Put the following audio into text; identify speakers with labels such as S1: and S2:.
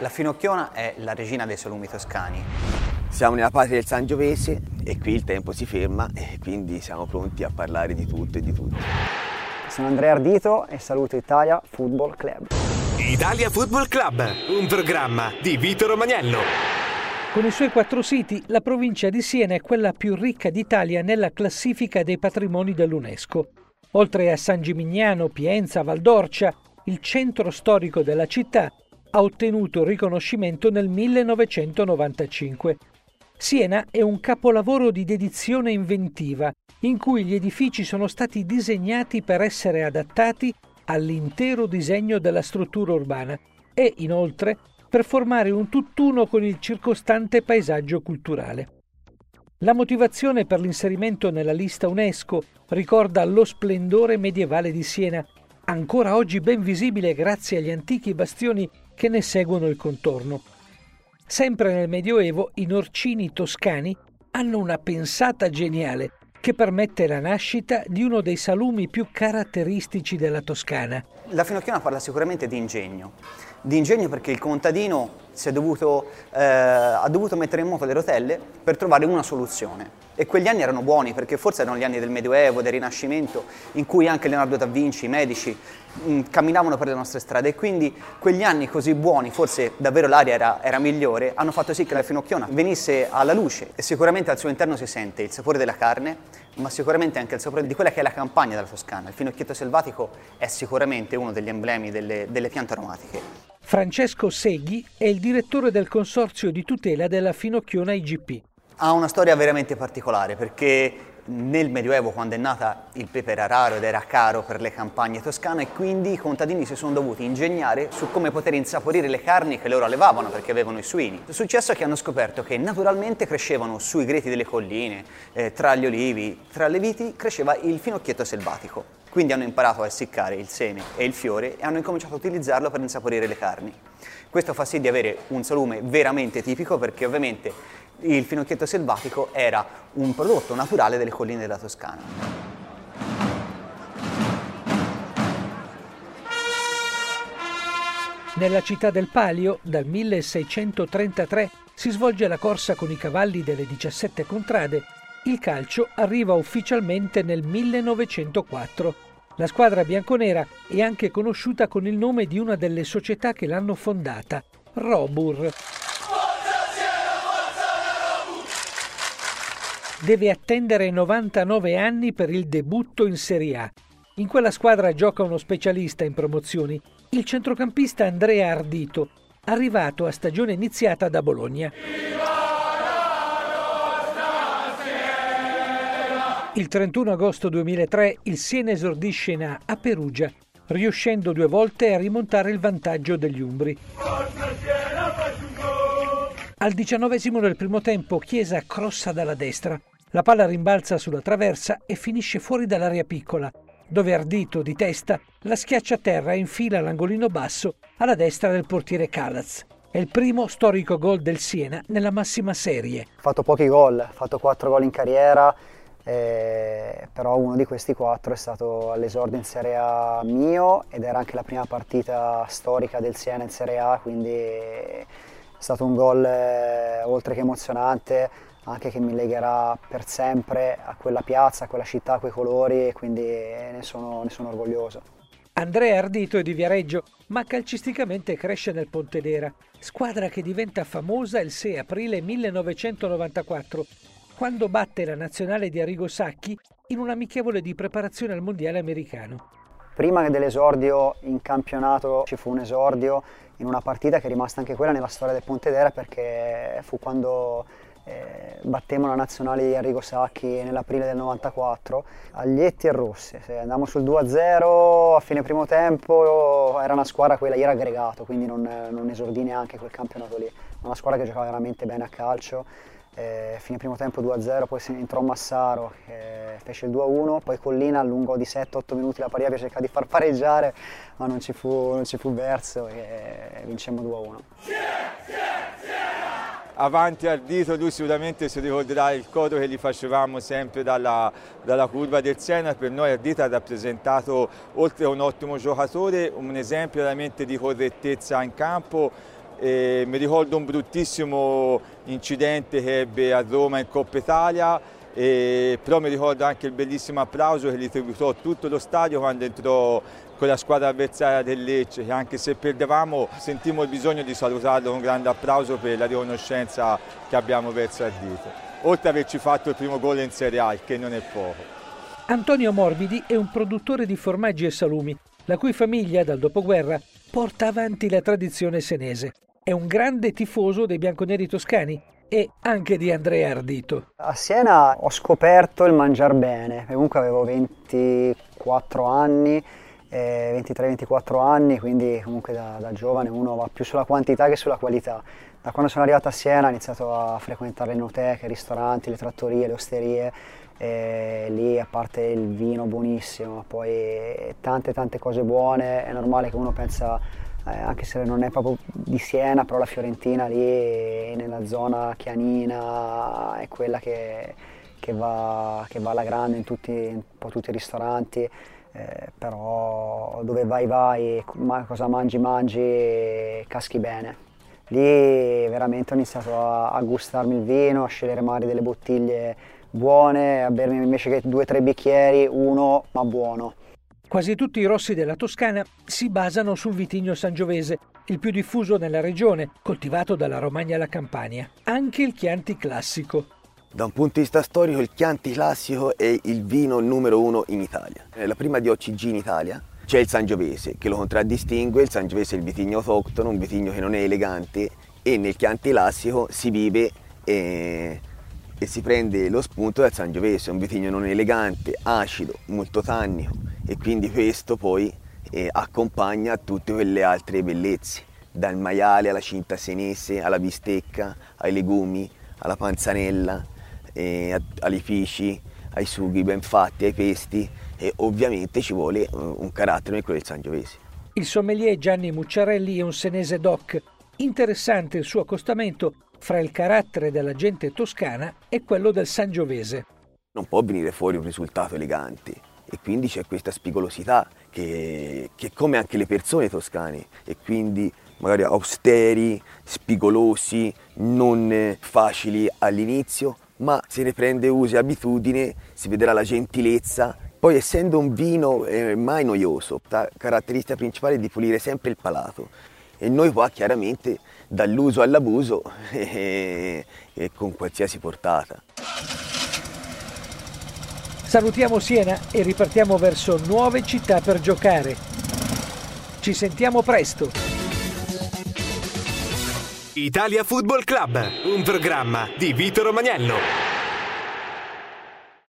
S1: La Finocchiona è la regina dei salumi toscani.
S2: Siamo nella patria del Sangiovese e qui il tempo si ferma e quindi siamo pronti a parlare di tutto e di tutto.
S3: Sono Andrea Ardito e saluto Italia Football Club.
S4: Italia Football Club, un programma di Vito Romagnello.
S5: Con i suoi quattro siti, la provincia di Siena è quella più ricca d'Italia nella classifica dei patrimoni dell'UNESCO. Oltre a San Gimignano, Pienza, Valdorcia, il centro storico della città ha ottenuto riconoscimento nel 1995. Siena è un capolavoro di dedizione inventiva, in cui gli edifici sono stati disegnati per essere adattati all'intero disegno della struttura urbana e, inoltre, per formare un tutt'uno con il circostante paesaggio culturale. La motivazione per l'inserimento nella lista UNESCO ricorda lo splendore medievale di Siena, ancora oggi ben visibile grazie agli antichi bastioni che ne seguono il contorno. Sempre nel Medioevo i norcini toscani hanno una pensata geniale che permette la nascita di uno dei salumi più caratteristici della Toscana.
S1: La Finocchiana parla sicuramente di ingegno, di ingegno perché il contadino dovuto, eh, ha dovuto mettere in moto le rotelle per trovare una soluzione. E quegli anni erano buoni perché forse erano gli anni del Medioevo, del Rinascimento, in cui anche Leonardo da Vinci, i medici, mh, mm, camminavano per le nostre strade e quindi quegli anni così buoni, forse davvero l'aria era, era, migliore, hanno fatto sì che la Finocchiona venisse alla luce e sicuramente al suo interno si sente il sapore della carne, ma sicuramente anche il sapore di quella che è la campagna della Toscana. Il finocchietto selvatico è sicuramente uno degli emblemi delle, delle piante aromatiche.
S5: Francesco Seghi è il direttore del consorzio di tutela della Finocchiona IGP.
S1: Ha una storia veramente particolare perché nel Medioevo, quando è nata, il pepe era raro ed era caro per le campagne toscane e quindi i contadini si sono dovuti ingegnare su come poter insaporire le carni che loro allevavano perché avevano i suini. Il successo è che hanno scoperto che naturalmente crescevano sui greti delle colline, eh, tra gli olivi, tra le viti, cresceva il finocchietto selvatico. Quindi hanno imparato a essiccare il seme e il fiore e hanno incominciato a utilizzarlo per insaporire le carni. Questo fa sì di avere un salume veramente tipico perché ovviamente il finocchietto selvatico era un prodotto naturale delle colline della Toscana.
S5: Nella città del Palio, dal 1633, si svolge la corsa con i cavalli delle 17 contrade il calcio arriva ufficialmente nel 1904. La squadra bianconera è anche conosciuta con il nome di una delle società che l'hanno fondata, Robur. Deve attendere 99 anni per il debutto in Serie A. In quella squadra gioca uno specialista in promozioni, il centrocampista Andrea Ardito, arrivato a stagione iniziata da Bologna. Il 31 agosto 2003 il Siena esordisce in A a Perugia, riuscendo due volte a rimontare il vantaggio degli Umbri. Al diciannovesimo del primo tempo Chiesa crossa dalla destra. La palla rimbalza sulla traversa e finisce fuori dall'area piccola, dove Ardito di testa la schiaccia a terra e infila l'angolino basso alla destra del portiere Calaz. È il primo storico gol del Siena nella massima serie.
S3: Ha fatto pochi gol, ha fatto quattro gol in carriera, eh, però uno di questi quattro è stato all'esordio in Serie A mio ed era anche la prima partita storica del Siena in Serie A, quindi è stato un gol eh, oltre che emozionante, anche che mi legherà per sempre a quella piazza, a quella città, a quei colori e quindi ne sono, ne sono orgoglioso.
S5: Andrea Ardito è di Viareggio, ma calcisticamente cresce nel Pontedera, squadra che diventa famosa il 6 aprile 1994 quando batte la nazionale di Arrigo Sacchi in un amichevole di preparazione al mondiale americano.
S3: Prima dell'esordio in campionato ci fu un esordio in una partita che è rimasta anche quella nella storia del Pontedera perché fu quando eh, battemmo la nazionale di Arrigo Sacchi nell'aprile del 94 Aglietti e Rossi. Se andammo sul 2-0 a fine primo tempo era una squadra quella, era aggregato, quindi non, non esordì neanche quel campionato lì. Una squadra che giocava veramente bene a calcio eh, fine primo tempo 2-0, poi entrò Massaro che fece il 2-1, poi Collina a lungo di 7-8 minuti la paria per cercare di far pareggiare, ma non ci fu, non ci fu verso e vincemmo 2-1.
S6: Avanti al dito, lui sicuramente si ricorderà il codo che gli facevamo sempre dalla, dalla curva del Siena, per noi Ardito ha rappresentato oltre a un ottimo giocatore un esempio veramente di correttezza in campo, E mi ricordo un bruttissimo incidente che ebbe a Roma in Coppa Italia, e, però mi ricordo anche il bellissimo applauso che gli tributò tutto lo stadio quando entrò con la squadra avversaria del Lecce, che anche se perdevamo sentimmo il bisogno di salutarlo con un grande applauso per la riconoscenza che abbiamo verso a dito. Oltre ad averci fatto il primo gol in Serie A, che non è poco.
S5: Antonio Morbidi è un produttore di formaggi e salumi, la cui famiglia dal dopoguerra porta avanti la tradizione senese. È un grande tifoso dei bianconeri toscani e anche di Andrea Ardito.
S3: A Siena ho scoperto il mangiar bene, comunque avevo 24 anni, eh, 23-24 anni, quindi comunque da, da, giovane uno va più sulla quantità che sulla qualità. Da quando sono arrivato a Siena ho iniziato a frequentare le enoteche, i ristoranti, le trattorie, le osterie, e lì a parte il vino buonissimo, poi tante tante cose buone, è normale che uno pensa eh, anche se non è proprio di Siena, però la Fiorentina lì nella zona chianina è quella che, che, va, che va, alla grande in, tutti, un po' tutti i ristoranti, eh, però dove vai vai, ma cosa mangi mangi, caschi bene. Lì veramente ho iniziato a, a gustarmi il vino, a scegliere magari delle bottiglie buone, a bermi invece che due o tre bicchieri, uno ma buono.
S5: Quasi tutti i rossi della Toscana si basano sul vitigno sangiovese, il più diffuso nella regione, coltivato dalla Romagna alla Campania. Anche il Chianti classico.
S2: Da un punto di vista storico il Chianti classico è il vino numero uno in Italia. È la prima di OCG in Italia. C'è il Sangiovese che lo contraddistingue, il Sangiovese è il vitigno autoctono, un vitigno che non è elegante e nel Chianti classico si vive eh, e si prende lo spunto dal Sangiovese, un vitigno non elegante, acido, molto tannico e quindi questo poi eh, accompagna tutte quelle altre bellezze, dal maiale alla cinta senese, alla bistecca, ai legumi, alla panzanella, eh, ai fisci, ai sughi ben fatti, ai pesti e ovviamente ci vuole eh, un carattere come quello del Sangiovese.
S5: Il sommelier Gianni Mucciarelli è un senese doc. Interessante il suo accostamento fra il carattere della gente toscana e quello del sangiovese.
S2: Non può venire fuori un risultato elegante e quindi c'è questa spigolosità che, che come anche le persone toscane e quindi magari austeri, spigolosi, non facili all'inizio, ma se ne prende uso e abitudine, si vedrà la gentilezza. Poi essendo un vino è mai noioso, la caratteristica principale è di pulire sempre il palato e noi qua chiaramente dall'uso all'abuso e, e con qualsiasi portata.
S5: Salutiamo Siena e ripartiamo verso nuove città per giocare. Ci sentiamo presto.
S4: Italia Football Club, un programma di Vito Romagnello.